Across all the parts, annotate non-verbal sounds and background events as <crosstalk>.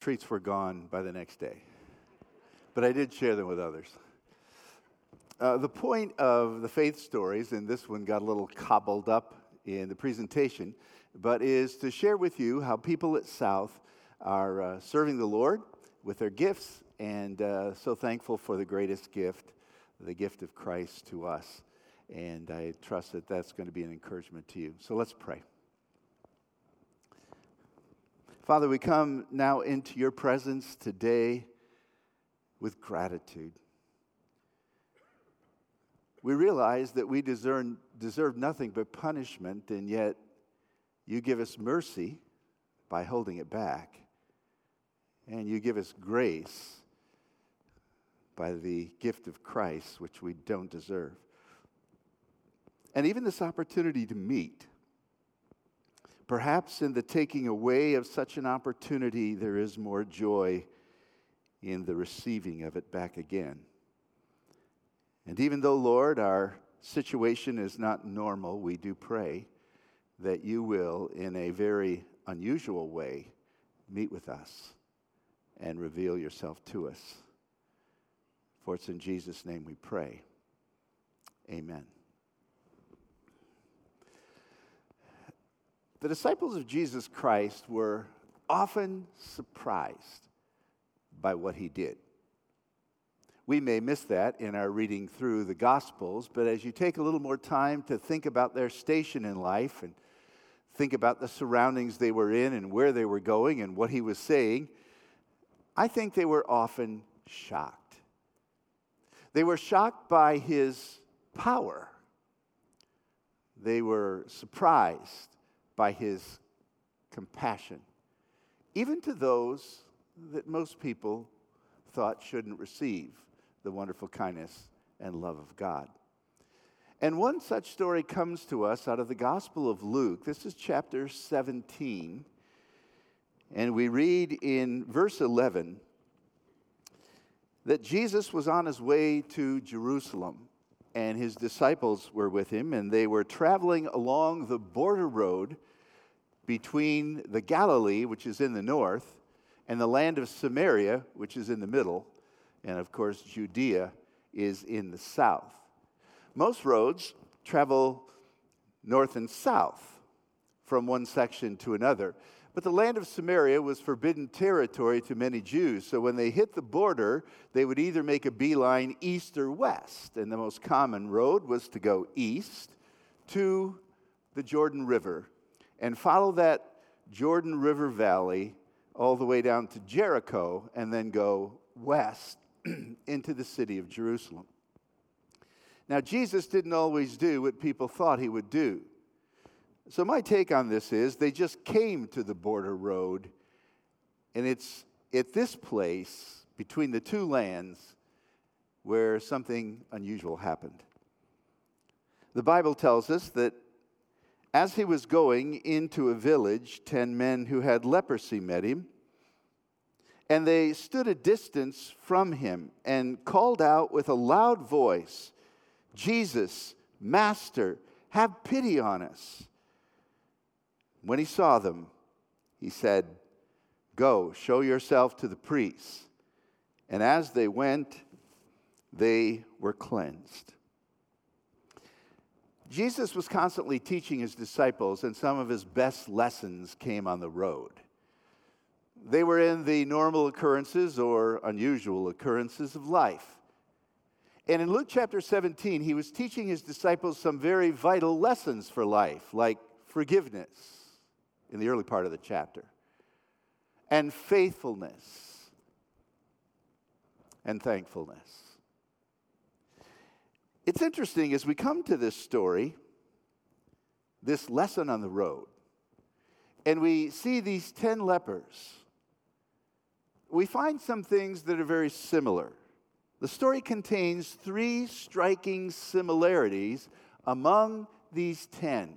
treats were gone by the next day. But I did share them with others. Uh, the point of the faith stories, and this one got a little cobbled up in the presentation, but is to share with you how people at South are uh, serving the Lord with their gifts, and uh, so thankful for the greatest gift, the gift of Christ to us. And I trust that that's going to be an encouragement to you. So let's pray. Father, we come now into your presence today with gratitude. We realize that we deserve, deserve nothing but punishment, and yet you give us mercy by holding it back. And you give us grace by the gift of Christ, which we don't deserve. And even this opportunity to meet. Perhaps in the taking away of such an opportunity, there is more joy in the receiving of it back again. And even though, Lord, our situation is not normal, we do pray that you will, in a very unusual way, meet with us and reveal yourself to us. For it's in Jesus' name we pray. Amen. The disciples of Jesus Christ were often surprised by what he did. We may miss that in our reading through the Gospels, but as you take a little more time to think about their station in life and think about the surroundings they were in and where they were going and what he was saying, I think they were often shocked. They were shocked by his power. They were surprised by his compassion, even to those that most people thought shouldn't receive the wonderful kindness and love of God. And one such story comes to us out of the Gospel of Luke. This is chapter 17. And we read in verse 11 that Jesus was on his way to Jerusalem, and his disciples were with him, and they were traveling along the border road between the Galilee, which is in the north, and the land of Samaria, which is in the middle, and of course, Judea is in the south. Most roads travel north and south from one section to another. But the land of Samaria was forbidden territory to many Jews. So when they hit the border, they would either make a beeline east or west. And the most common road was to go east to the Jordan River and follow that Jordan River Valley all the way down to Jericho and then go west <clears throat> into the city of Jerusalem. Now, Jesus didn't always do what people thought he would do. So, my take on this is they just came to the border road, and it's at this place between the two lands where something unusual happened. The Bible tells us that as he was going into a village, ten men who had leprosy met him, and they stood a distance from him and called out with a loud voice, Jesus, Master, have pity on us. When he saw them, he said, Go, show yourself to the priests. And as they went, they were cleansed. Jesus was constantly teaching his disciples, and some of his best lessons came on the road. They were in the normal occurrences or unusual occurrences of life. And in Luke chapter 17, he was teaching his disciples some very vital lessons for life, like forgiveness in the early part of the chapter, and faithfulness and thankfulness. It's interesting as we come to this story, this lesson on the road, and we see these 10 lepers, we find some things that are very similar. The story contains three striking similarities among these 10.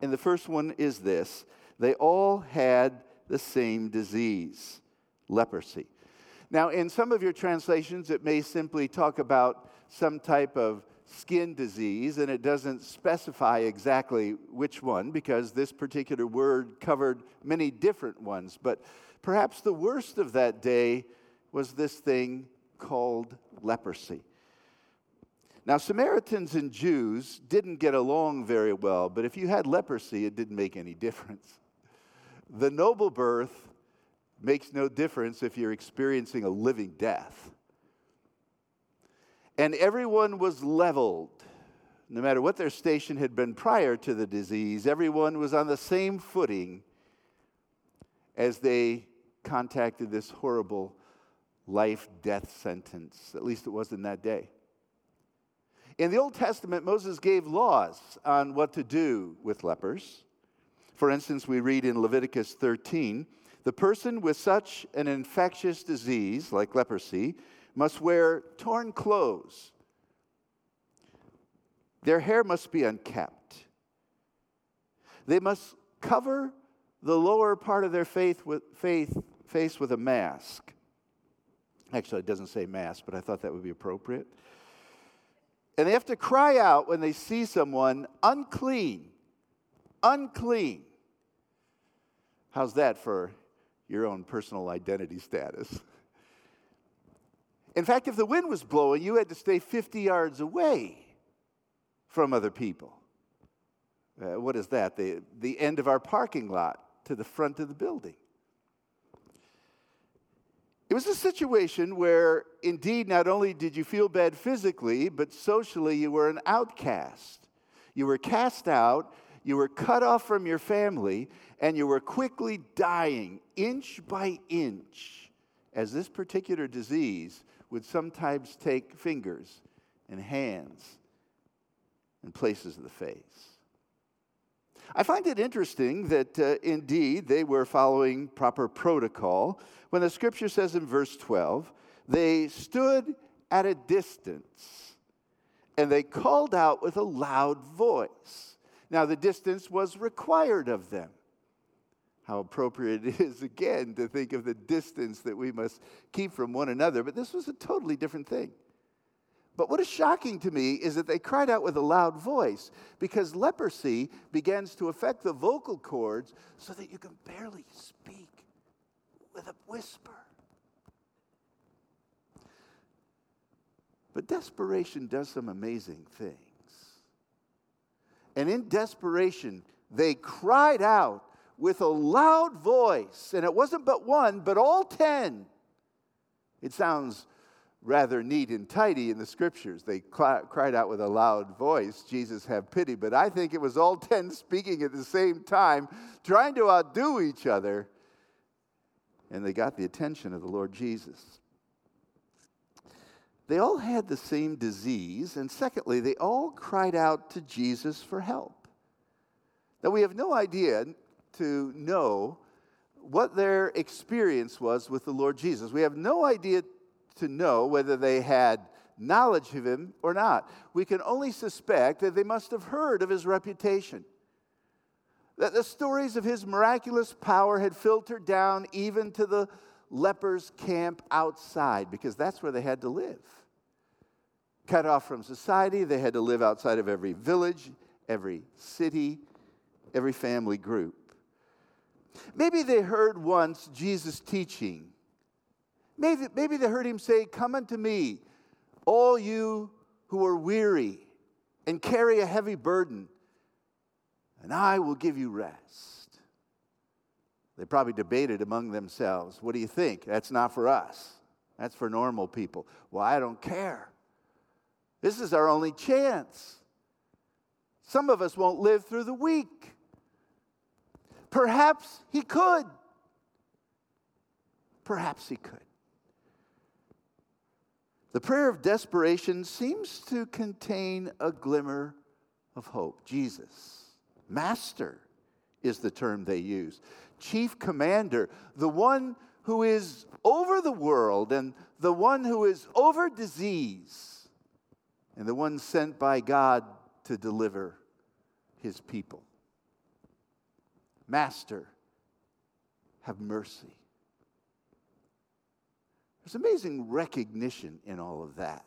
And the first one is this they all had the same disease leprosy. Now, in some of your translations, it may simply talk about some type of skin disease, and it doesn't specify exactly which one because this particular word covered many different ones. But perhaps the worst of that day was this thing called leprosy. Now, Samaritans and Jews didn't get along very well, but if you had leprosy, it didn't make any difference. The noble birth makes no difference if you're experiencing a living death. And everyone was leveled. No matter what their station had been prior to the disease, everyone was on the same footing as they contacted this horrible life death sentence. At least it was in that day. In the Old Testament, Moses gave laws on what to do with lepers. For instance, we read in Leviticus 13 the person with such an infectious disease, like leprosy, must wear torn clothes. Their hair must be unkept. They must cover the lower part of their faith with, faith, face with a mask. Actually, it doesn't say mask, but I thought that would be appropriate. And they have to cry out when they see someone unclean. Unclean. How's that for your own personal identity status? <laughs> In fact, if the wind was blowing, you had to stay 50 yards away from other people. Uh, what is that? The, the end of our parking lot to the front of the building. It was a situation where, indeed, not only did you feel bad physically, but socially you were an outcast. You were cast out, you were cut off from your family, and you were quickly dying inch by inch as this particular disease would sometimes take fingers and hands and places of the face. I find it interesting that uh, indeed they were following proper protocol when the scripture says in verse 12, they stood at a distance and they called out with a loud voice. Now, the distance was required of them. How appropriate <laughs> it is, again, to think of the distance that we must keep from one another, but this was a totally different thing. But what is shocking to me is that they cried out with a loud voice because leprosy begins to affect the vocal cords so that you can barely speak with a whisper. But desperation does some amazing things. And in desperation, they cried out with a loud voice, and it wasn't but one, but all ten. It sounds rather neat and tidy in the scriptures. They cl- cried out with a loud voice, Jesus, have pity. But I think it was all 10 speaking at the same time, trying to outdo each other. And they got the attention of the Lord Jesus. They all had the same disease. And secondly, they all cried out to Jesus for help. Now, we have no idea to know what their experience was with the Lord Jesus. We have no idea to know whether they had knowledge of him or not. We can only suspect that they must have heard of his reputation. That the stories of his miraculous power had filtered down even to the lepers' camp outside, because that's where they had to live. Cut off from society, they had to live outside of every village, every city, every family group. Maybe they heard once Jesus teaching Maybe, maybe they heard him say, Come unto me, all you who are weary and carry a heavy burden, and I will give you rest. They probably debated among themselves, What do you think? That's not for us. That's for normal people. Well, I don't care. This is our only chance. Some of us won't live through the week. Perhaps he could. Perhaps he could. The prayer of desperation seems to contain a glimmer of hope. Jesus, Master is the term they use. Chief Commander, the one who is over the world and the one who is over disease and the one sent by God to deliver his people. Master, have mercy. There's amazing recognition in all of that.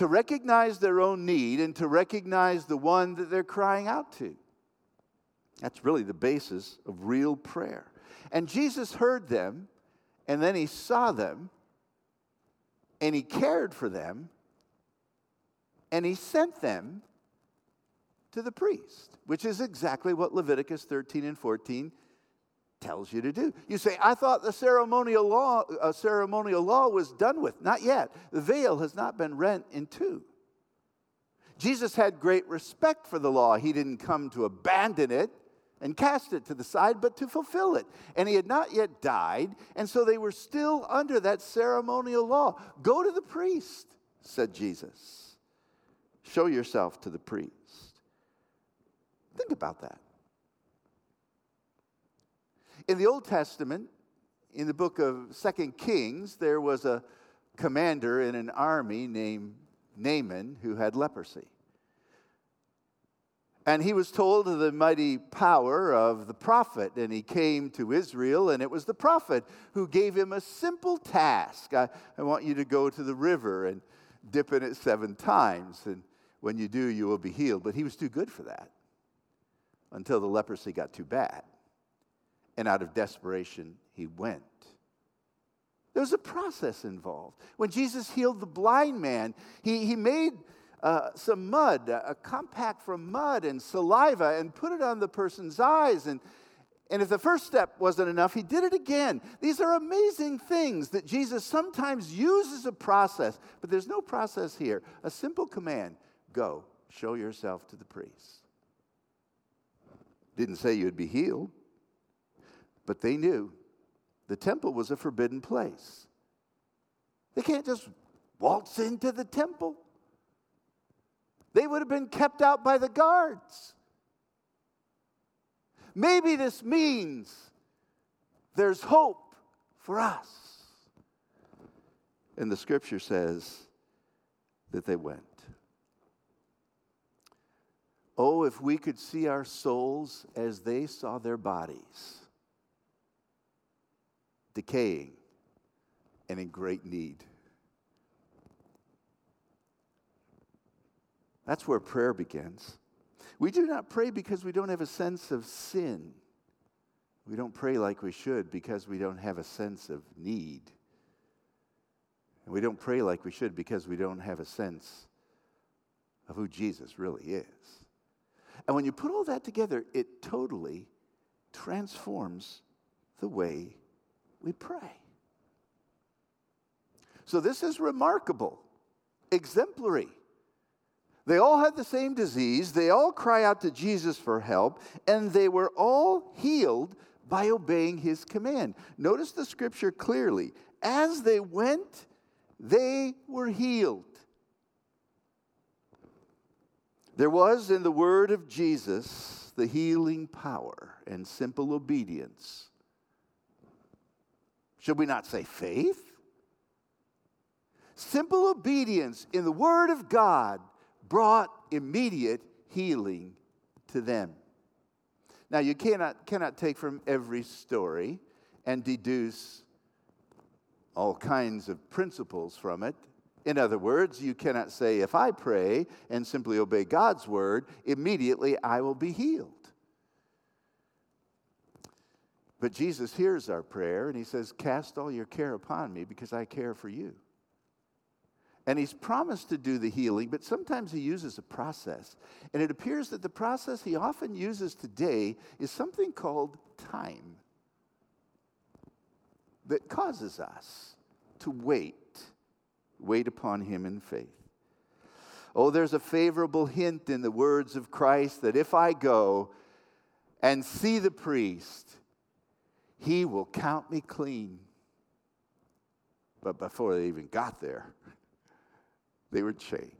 to recognize their own need and to recognize the one that they're crying out to. That's really the basis of real prayer. And Jesus heard them, and then he saw them, and he cared for them, and he sent them to the priest, which is exactly what Leviticus 13 and 14 tells you to do. You say, I thought the ceremonial law, uh, ceremonial law was done with. Not yet. The veil has not been rent in two. Jesus had great respect for the law. He didn't come to abandon it and cast it to the side, but to fulfill it. And he had not yet died, and so they were still under that ceremonial law. Go to the priest, said Jesus. Show yourself to the priest. Think about that. In the Old Testament, in the book of Second Kings, there was a commander in an army named Naaman who had leprosy. And he was told of the mighty power of the prophet, and he came to Israel, and it was the prophet who gave him a simple task. I, I want you to go to the river and dip in it seven times, and when you do, you will be healed. But he was too good for that until the leprosy got too bad. And out of desperation, he went. There was a process involved. When Jesus healed the blind man, he, he made uh, some mud, a compact from mud and saliva, and put it on the person's eyes. And, and if the first step wasn't enough, he did it again. These are amazing things that Jesus sometimes uses a process, but there's no process here. A simple command go, show yourself to the priest. Didn't say you'd be healed, but they knew the temple was a forbidden place. They can't just waltz into the temple. They would have been kept out by the guards. Maybe this means there's hope for us. And the scripture says that they went. Oh, if we could see our souls as they saw their bodies, decaying and in great need. That's where prayer begins. We do not pray because we don't have a sense of sin. We don't pray like we should because we don't have a sense of need. And we don't pray like we should because we don't have a sense of who Jesus really is. And when you put all that together, it totally transforms the way we pray. So, this is remarkable, exemplary. They all had the same disease. They all cry out to Jesus for help, and they were all healed by obeying his command. Notice the scripture clearly. As they went, they were healed. There was in the word of Jesus the healing power and simple obedience. Should we not say faith? Simple obedience in the word of God brought immediate healing to them. Now, you cannot, cannot take from every story and deduce all kinds of principles from it. In other words, you cannot say, if I pray and simply obey God's word, immediately I will be healed. But Jesus hears our prayer and he says, Cast all your care upon me because I care for you. And he's promised to do the healing, but sometimes he uses a process. And it appears that the process he often uses today is something called time that causes us to wait, wait upon him in faith. Oh, there's a favorable hint in the words of Christ that if I go and see the priest, he will count me clean. But before they even got there, <laughs> they were changed.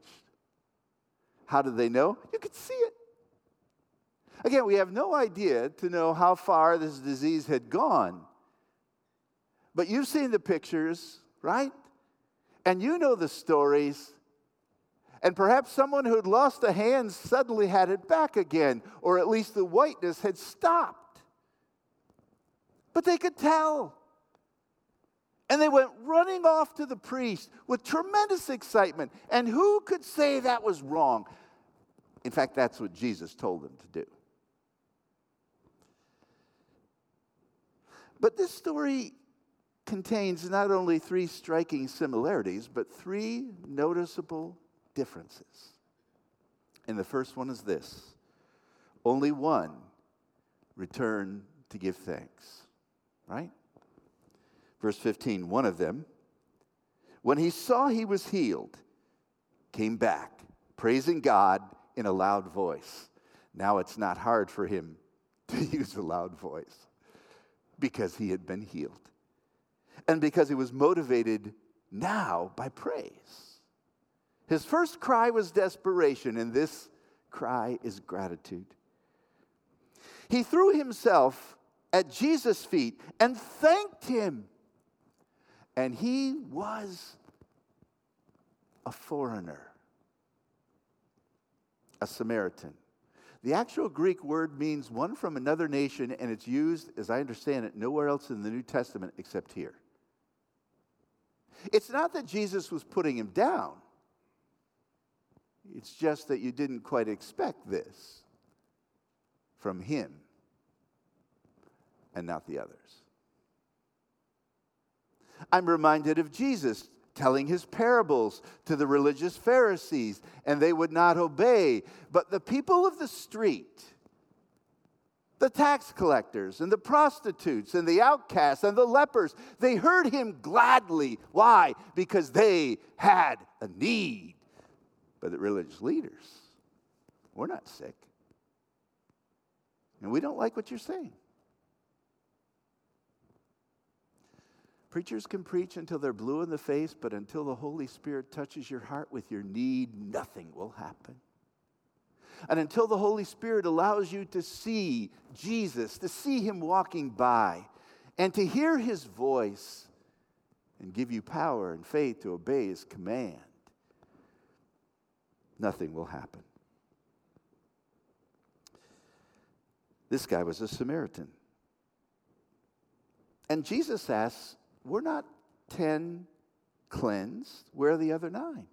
How did they know? You could see it. Again, we have no idea to know how far this disease had gone. But you've seen the pictures, right? And you know the stories. And perhaps someone who had lost a hand suddenly had it back again, or at least the whiteness had stopped. But they could tell. And they went running off to the priest with tremendous excitement. And who could say that was wrong? In fact, that's what Jesus told them to do. But this story contains not only three striking similarities, but three noticeable differences. And the first one is this only one returned to give thanks, right? Verse 15 one of them, when he saw he was healed, came back, praising God in a loud voice. Now it's not hard for him <laughs> to use a loud voice because he had been healed and because he was motivated now by praise. His first cry was desperation, and this cry is gratitude. He threw himself at Jesus' feet and thanked him. And he was a foreigner, a Samaritan. The actual Greek word means one from another nation, and it's used, as I understand it, nowhere else in the New Testament except here. It's not that Jesus was putting him down, it's just that you didn't quite expect this from him and not the others. I'm reminded of Jesus telling his parables to the religious Pharisees, and they would not obey. But the people of the street, the tax collectors and the prostitutes and the outcasts and the lepers, they heard him gladly. Why? Because they had a need. But the religious leaders, we're not sick. And we don't like what you're saying. Preachers can preach until they're blue in the face, but until the Holy Spirit touches your heart with your need, nothing will happen. And until the Holy Spirit allows you to see Jesus, to see Him walking by, and to hear His voice and give you power and faith to obey His command, nothing will happen. This guy was a Samaritan. And Jesus asks, We're not 10 cleansed, where are the other nine?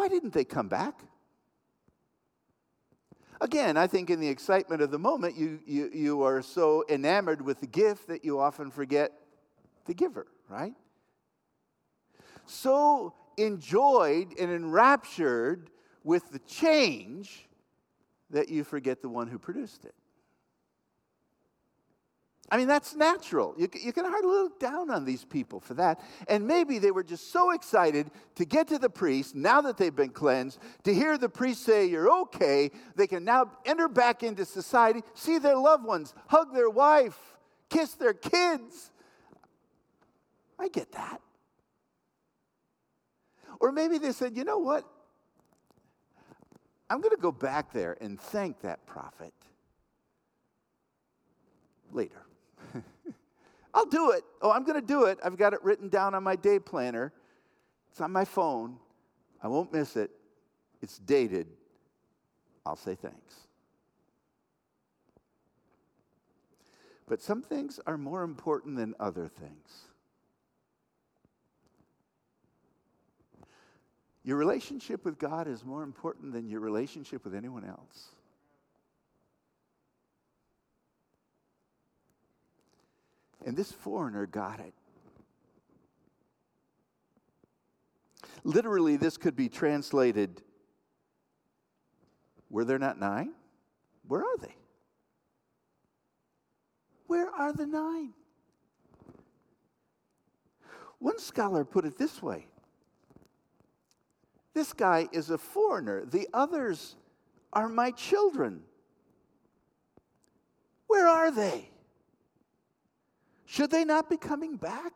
Why didn't they come back? Again, I think in the excitement of the moment, you, you, you are so enamored with the gift that you often forget the giver, right? So enjoyed and enraptured with the change that you forget the one who produced it. I mean, that's natural. You, you can hardly look down on these people for that. And maybe they were just so excited to get to the priest now that they've been cleansed, to hear the priest say, You're okay. They can now enter back into society, see their loved ones, hug their wife, kiss their kids. I get that. Or maybe they said, You know what? I'm going to go back there and thank that prophet later. <laughs> I'll do it. Oh, I'm going to do it. I've got it written down on my day planner. It's on my phone. I won't miss it. It's dated. I'll say thanks. But some things are more important than other things. Your relationship with God is more important than your relationship with anyone else. And this foreigner got it. Literally, this could be translated Were there not nine? Where are they? Where are the nine? One scholar put it this way This guy is a foreigner, the others are my children. Where are they? Should they not be coming back?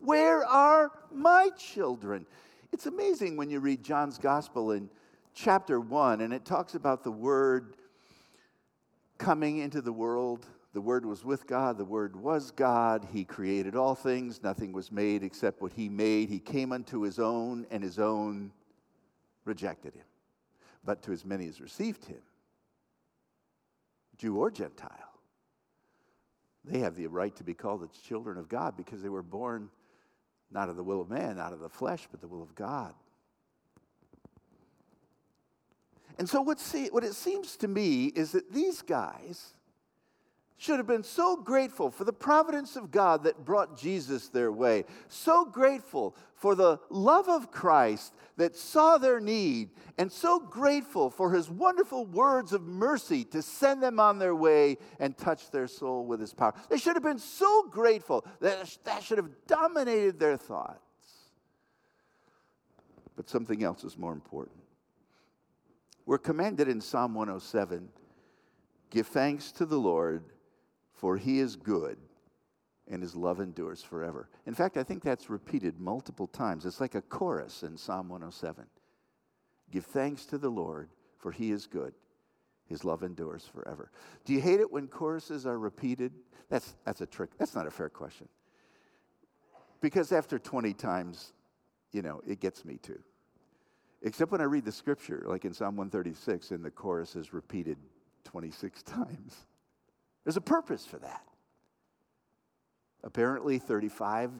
Where are my children? It's amazing when you read John's gospel in chapter 1 and it talks about the word coming into the world. The word was with God, the word was God. He created all things, nothing was made except what he made. He came unto his own, and his own rejected him. But to as many as received him, Jew or Gentile, they have the right to be called the children of God because they were born not of the will of man, not of the flesh, but the will of God. And so, what, see, what it seems to me is that these guys should have been so grateful for the providence of God that brought Jesus their way, so grateful for the love of Christ that saw their need, and so grateful for his wonderful words of mercy to send them on their way and touch their soul with his power. They should have been so grateful that that should have dominated their thoughts. But something else is more important. We're commanded in Psalm 107 give thanks to the Lord, for he is good and his love endures forever. In fact, I think that's repeated multiple times. It's like a chorus in Psalm 107. Give thanks to the Lord, for he is good. His love endures forever. Do you hate it when choruses are repeated? That's, that's a trick. That's not a fair question. Because after 20 times, you know, it gets me too. Except when I read the scripture, like in Psalm 136, and the chorus is repeated 26 <laughs> times. There's a purpose for that. Apparently, 35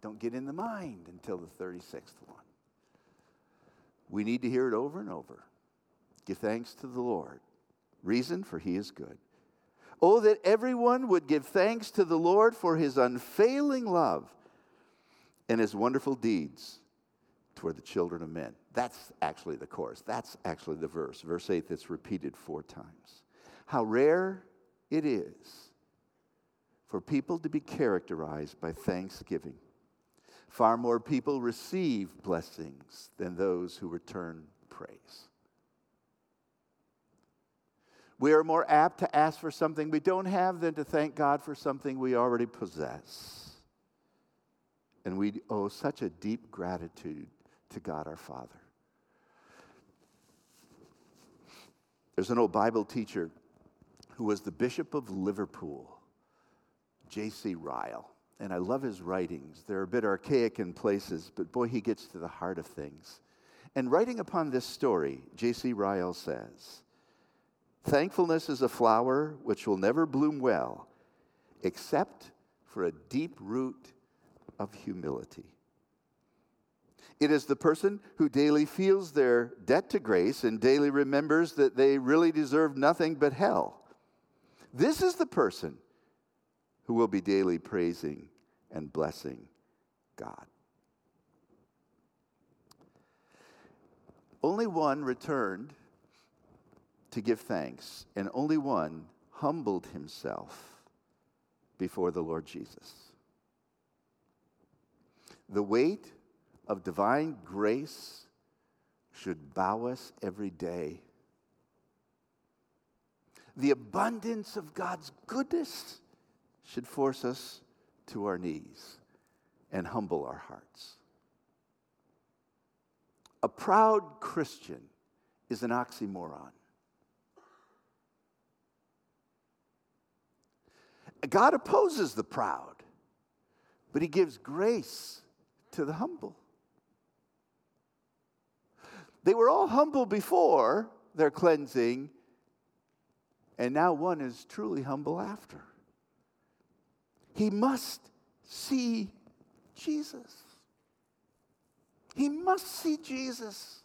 don't get in the mind until the 36th one. We need to hear it over and over. Give thanks to the Lord. Reason for he is good. Oh, that everyone would give thanks to the Lord for his unfailing love and his wonderful deeds toward the children of men. That's actually the chorus. That's actually the verse. Verse 8 that's repeated four times. How rare it is for people to be characterized by thanksgiving. Far more people receive blessings than those who return praise. We are more apt to ask for something we don't have than to thank God for something we already possess. And we owe such a deep gratitude to God our Father. There's an old Bible teacher who was the Bishop of Liverpool, J.C. Ryle. And I love his writings. They're a bit archaic in places, but boy, he gets to the heart of things. And writing upon this story, J.C. Ryle says Thankfulness is a flower which will never bloom well except for a deep root of humility. It is the person who daily feels their debt to grace and daily remembers that they really deserve nothing but hell. This is the person who will be daily praising and blessing God. Only one returned to give thanks, and only one humbled himself before the Lord Jesus. The weight of divine grace should bow us every day. The abundance of God's goodness should force us to our knees and humble our hearts. A proud Christian is an oxymoron. God opposes the proud, but He gives grace to the humble. They were all humble before their cleansing, and now one is truly humble after. He must see Jesus. He must see Jesus.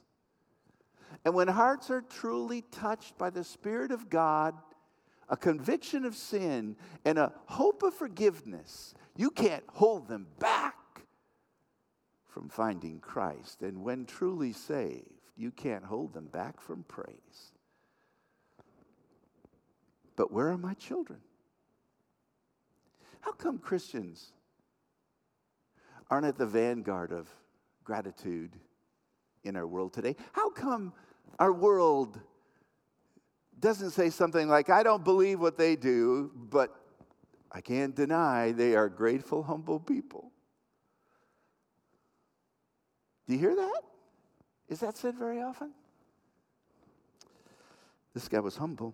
And when hearts are truly touched by the Spirit of God, a conviction of sin, and a hope of forgiveness, you can't hold them back from finding Christ. And when truly saved, you can't hold them back from praise. But where are my children? How come Christians aren't at the vanguard of gratitude in our world today? How come our world doesn't say something like, I don't believe what they do, but I can't deny they are grateful, humble people? Do you hear that? Is that said very often? This guy was humble.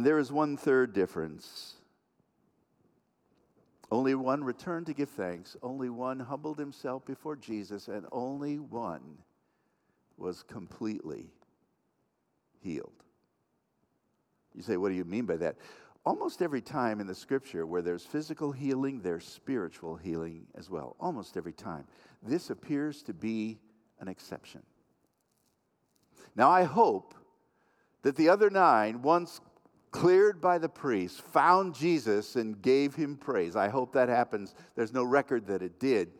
And there is one third difference. Only one returned to give thanks, only one humbled himself before Jesus, and only one was completely healed. You say, what do you mean by that? almost every time in the scripture where there's physical healing, there's spiritual healing as well. Almost every time. This appears to be an exception. Now, I hope that the other nine, once cleared by the priest, found Jesus and gave him praise. I hope that happens. There's no record that it did.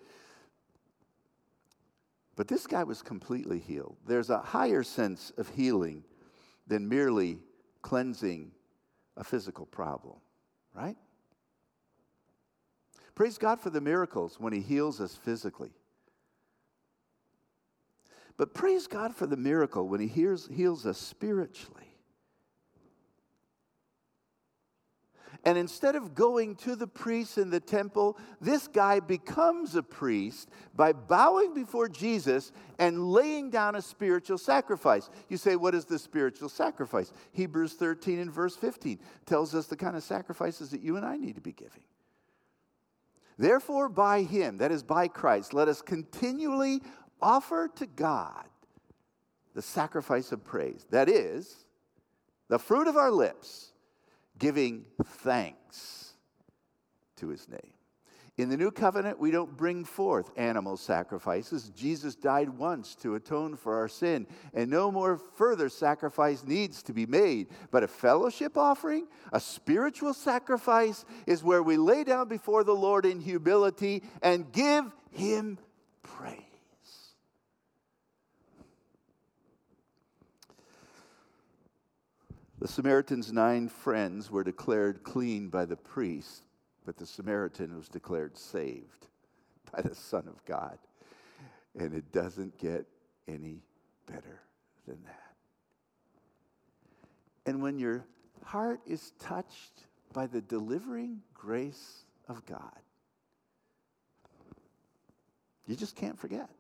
But this guy was completely healed. There's a higher sense of healing than merely cleansing a physical problem, right? Praise God for the miracles when He heals us physically. But praise God for the miracle when He heals, heals us spiritually. And instead of going to the priest in the temple, this guy becomes a priest by bowing before Jesus and laying down a spiritual sacrifice. You say, what is the spiritual sacrifice? Hebrews 13 and verse 15 tells us the kind of sacrifices that you and I need to be giving. Therefore, by him, that is by Christ, let us continually offer to God the sacrifice of praise. That is, the fruit of our lips giving thanks to his name. In the new covenant, we don't bring forth animal sacrifices. Jesus died once to atone for our sin, and no more further sacrifice needs to be made. But a fellowship offering, a spiritual sacrifice, is where we lay down before the Lord in humility and give him praise. The Samaritan's nine friends were declared clean by the priest, but the Samaritan was declared saved by the Son of God. And it doesn't get any better than that. And when your heart is touched by the delivering grace of God, you just can't forget.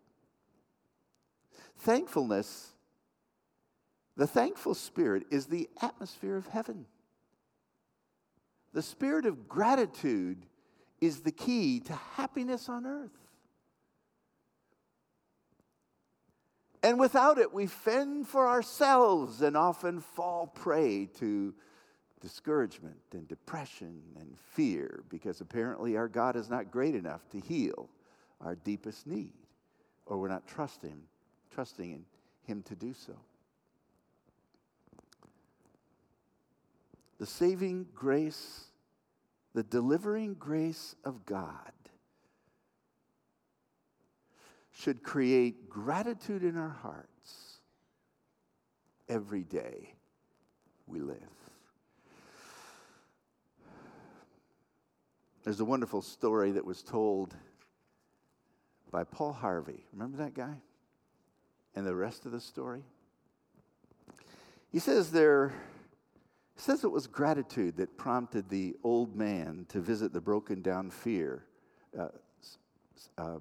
Thankfulness the thankful spirit is the atmosphere of heaven. The spirit of gratitude is the key to happiness on earth. And without it, we fend for ourselves and often fall prey to discouragement and depression and fear because apparently our God is not great enough to heal our deepest need, or we're not trusting, trusting in Him to do so. The saving grace, the delivering grace of God should create gratitude in our hearts every day we live. There's a wonderful story that was told by Paul Harvey. Remember that guy? And the rest of the story? He says there says it was gratitude that prompted the old man to visit the broken down fear, uh, uh,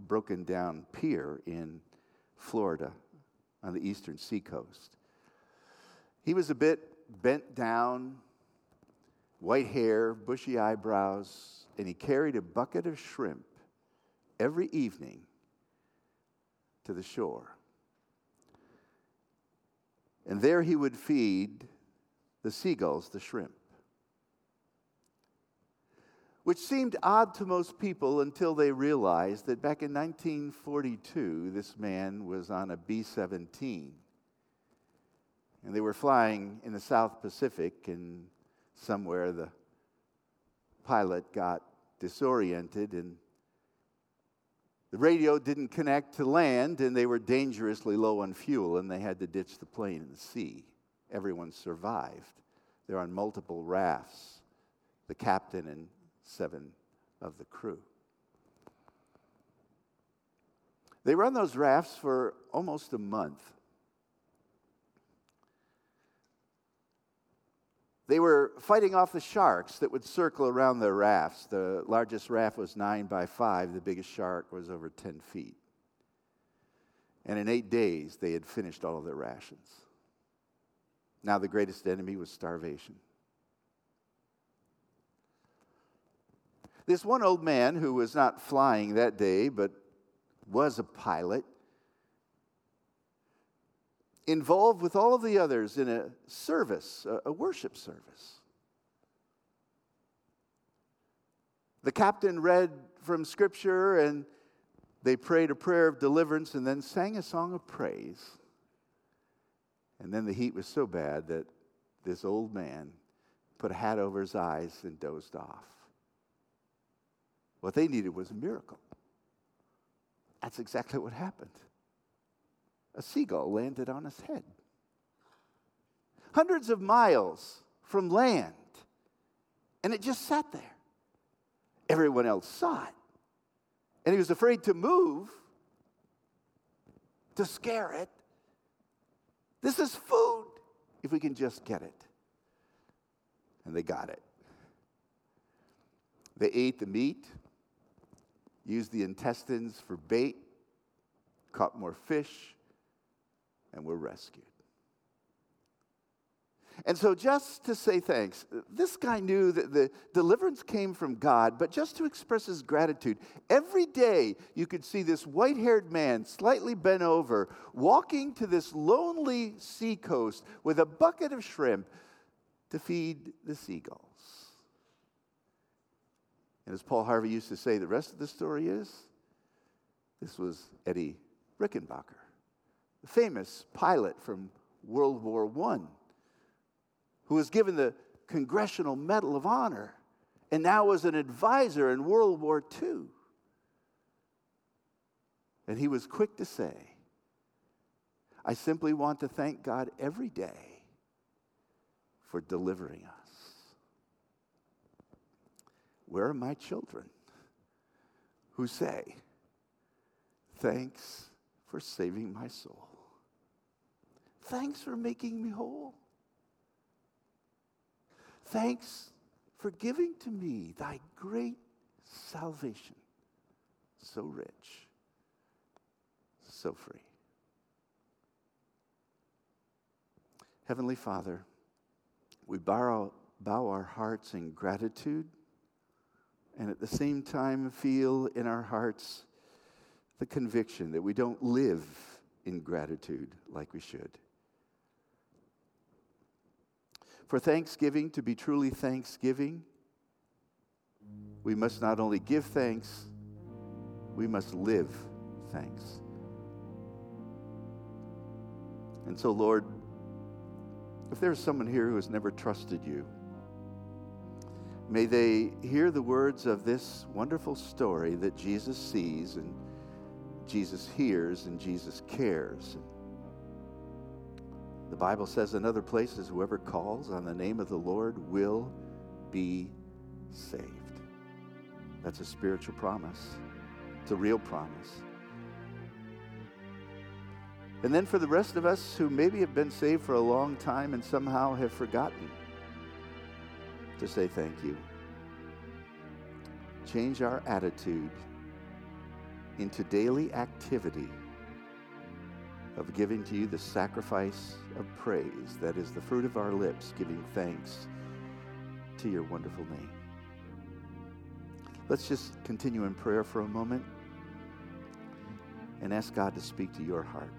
broken down pier in Florida on the eastern seacoast. He was a bit bent down, white hair, bushy eyebrows, and he carried a bucket of shrimp every evening to the shore. And there he would feed the seagulls, the shrimp. Which seemed odd to most people until they realized that back in 1942, this man was on a B 17. And they were flying in the South Pacific, and somewhere the pilot got disoriented and the radio didn't connect to land, and they were dangerously low on fuel, and they had to ditch the plane in the sea everyone survived. They're on multiple rafts, the captain and seven of the crew. They on those rafts for almost a month. They were fighting off the sharks that would circle around their rafts. The largest raft was nine by five, the biggest shark was over 10 feet. And in eight days, they had finished all of their rations. Now, the greatest enemy was starvation. This one old man who was not flying that day, but was a pilot, involved with all of the others in a service, a worship service. The captain read from Scripture and they prayed a prayer of deliverance and then sang a song of praise. And then the heat was so bad that this old man put a hat over his eyes and dozed off. What they needed was a miracle. That's exactly what happened. A seagull landed on his head. Hundreds of miles from land, and it just sat there. Everyone else saw it. And he was afraid to move to scare it. This is food if we can just get it. And they got it. They ate the meat, used the intestines for bait, caught more fish, and were rescued. And so, just to say thanks, this guy knew that the deliverance came from God, but just to express his gratitude, every day you could see this white haired man, slightly bent over, walking to this lonely seacoast with a bucket of shrimp to feed the seagulls. And as Paul Harvey used to say, the rest of the story is this was Eddie Rickenbacker, the famous pilot from World War I who was given the Congressional Medal of Honor and now was an advisor in World War II. And he was quick to say, I simply want to thank God every day for delivering us. Where are my children who say, Thanks for saving my soul? Thanks for making me whole. Thanks for giving to me thy great salvation, so rich, so free. Heavenly Father, we bow, bow our hearts in gratitude and at the same time feel in our hearts the conviction that we don't live in gratitude like we should. For Thanksgiving to be truly Thanksgiving, we must not only give thanks, we must live thanks. And so, Lord, if there's someone here who has never trusted you, may they hear the words of this wonderful story that Jesus sees and Jesus hears and Jesus cares. The Bible says in other places, whoever calls on the name of the Lord will be saved. That's a spiritual promise, it's a real promise. And then for the rest of us who maybe have been saved for a long time and somehow have forgotten to say thank you, change our attitude into daily activity of giving to you the sacrifice of praise that is the fruit of our lips, giving thanks to your wonderful name. Let's just continue in prayer for a moment and ask God to speak to your heart.